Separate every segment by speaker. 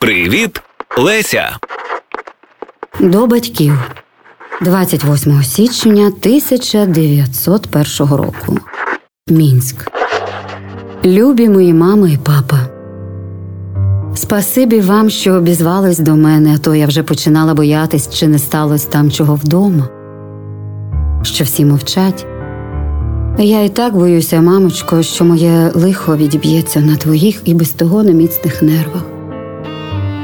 Speaker 1: Привіт, Леся.
Speaker 2: До батьків 28 січня 1901 року. Мінськ. Любі мої мама і папа. Спасибі вам, що обізвались до мене, а то я вже починала боятись, чи не сталося там чого вдома. Що всі мовчать. Я і так боюся, мамочко, що моє лихо відіб'ється на твоїх і без того неміцних нервах.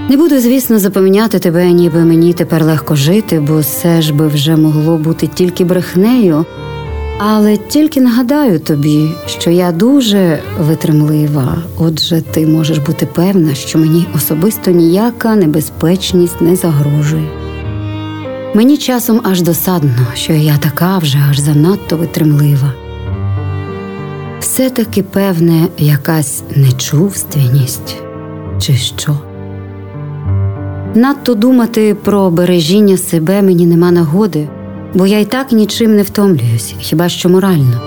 Speaker 2: Не буду, звісно, запевняти тебе, ніби мені тепер легко жити, бо все ж би вже могло бути тільки брехнею. Але тільки нагадаю тобі, що я дуже витримлива, отже, ти можеш бути певна, що мені особисто ніяка небезпечність не загрожує. Мені часом аж досадно, що я така вже аж занадто витримлива. Все таки певне, якась нечувственність, чи що. Надто думати про бережіння себе мені нема нагоди, бо я й так нічим не втомлююсь, хіба що морально.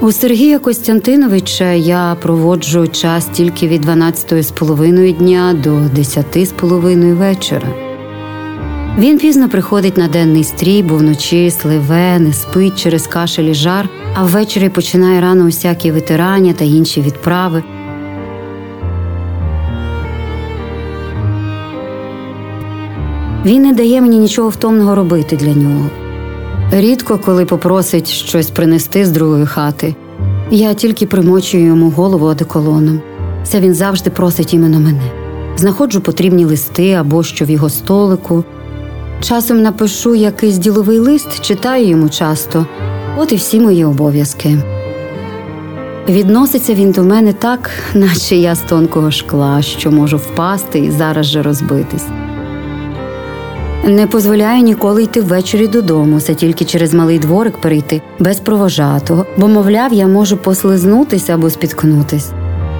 Speaker 2: У Сергія Костянтиновича я проводжу час тільки від 12 з половиною дня до 10 з половиною вечора. Він пізно приходить на денний стрій, бо вночі сливе, не спить через кашель і жар, а ввечері починає рано усякі витирання та інші відправи. Він не дає мені нічого втомного робити для нього. Рідко, коли попросить щось принести з другої хати, я тільки примочую йому голову одеколоном. Це він завжди просить іменно мене. Знаходжу потрібні листи або що в його столику. Часом напишу якийсь діловий лист, читаю йому часто, от і всі мої обов'язки. Відноситься він до мене так, наче я з тонкого шкла, що можу впасти і зараз же розбитись. Не дозволяє ніколи йти ввечері додому, це тільки через малий дворик перейти без провожатого, бо, мовляв, я можу послизнутися або спіткнутись.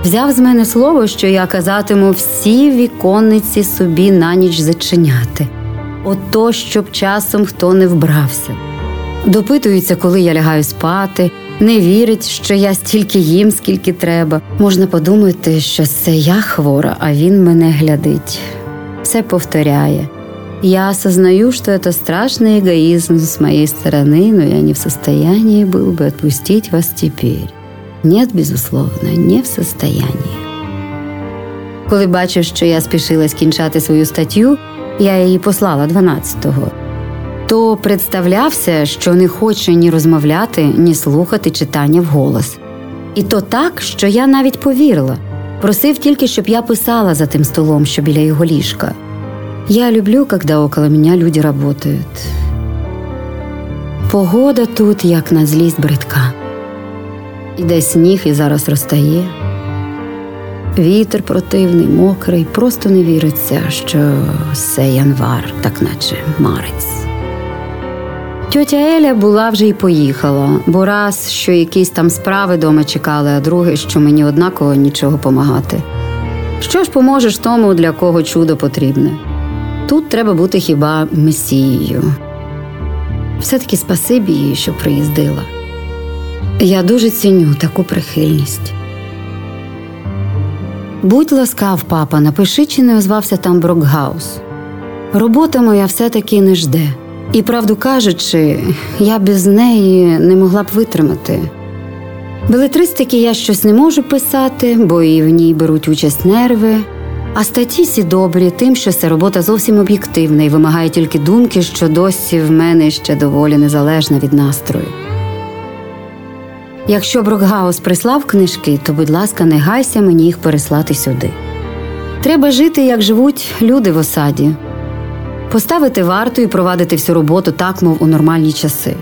Speaker 2: Взяв з мене слово, що я казатиму всі віконниці собі на ніч зачиняти, ото щоб часом хто не вбрався. Допитується, коли я лягаю спати, не вірить, що я стільки їм, скільки треба. Можна подумати, що це я хвора, а він мене глядить. Все повторяє. Я осознаю, что это страшный эгоизм с моей стороны, но я не в состоянии был бы отпустить вас теперь. Нет, безусловно, не в состоянии. Коли бачив, що я спішила скінчати свою статтю, я її послала 12-го, то представлявся, що не хоче ні розмовляти, ні слухати читання вголос. І то так, що я навіть повірила. Просив тільки, щоб я писала за тим столом, що біля його ліжка. Я люблю, когда около меня люди работают. Погода тут, як на злість бридка. Іде сніг і зараз розтає. Вітер противний, мокрий, просто не віриться, що це январ, так наче марець. Тьотя Еля була вже й поїхала, бо раз, що якісь там справи дома чекали, а друге, що мені однаково нічого помагати. Що ж поможеш тому, для кого чудо потрібне? Тут треба бути хіба месією. Все-таки спасибі їй, що приїздила. Я дуже ціню таку прихильність. Будь ласкав, папа, напиши, чи не озвався там Брокгаус. Робота моя все-таки не жде. І, правду кажучи, я без неї не могла б витримати. Белетристики я щось не можу писати, бо і в ній беруть участь нерви. А статті сі добрі тим, що ця робота зовсім об'єктивна і вимагає тільки думки, що досі в мене ще доволі незалежна від настрою. Якщо Брокгаус прислав книжки, то, будь ласка, не гайся мені їх переслати сюди. Треба жити, як живуть люди в осаді, поставити варту і провадити всю роботу так, мов у нормальні часи.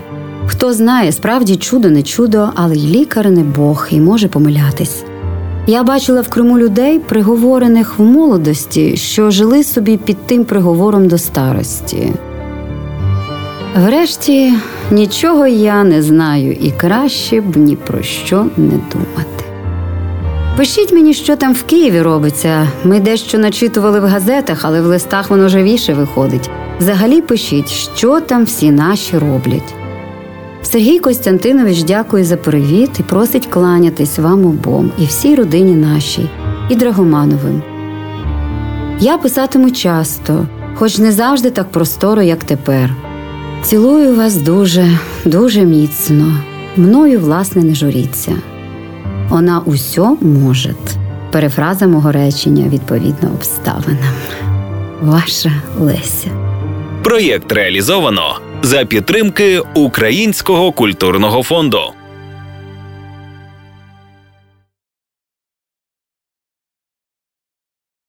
Speaker 2: Хто знає, справді чудо не чудо, але й лікар не Бог і може помилятись. Я бачила в Криму людей, приговорених в молодості, що жили собі під тим приговором до старості. Врешті нічого я не знаю і краще б ні про що не думати. Пишіть мені, що там в Києві робиться. Ми дещо начитували в газетах, але в листах воно живіше виходить. Взагалі пишіть, що там всі наші роблять. Сергій Костянтинович дякує за привіт і просить кланятись вам обом і всій родині нашій, і Драгомановим. Я писатиму часто, хоч не завжди так просторо, як тепер. Цілую вас дуже, дуже міцно. Мною, власне, не журіться. Вона усьо може. Перефраза мого речення відповідно обставинам. Ваша Леся.
Speaker 1: Проєкт реалізовано за підтримки Українського культурного фонду.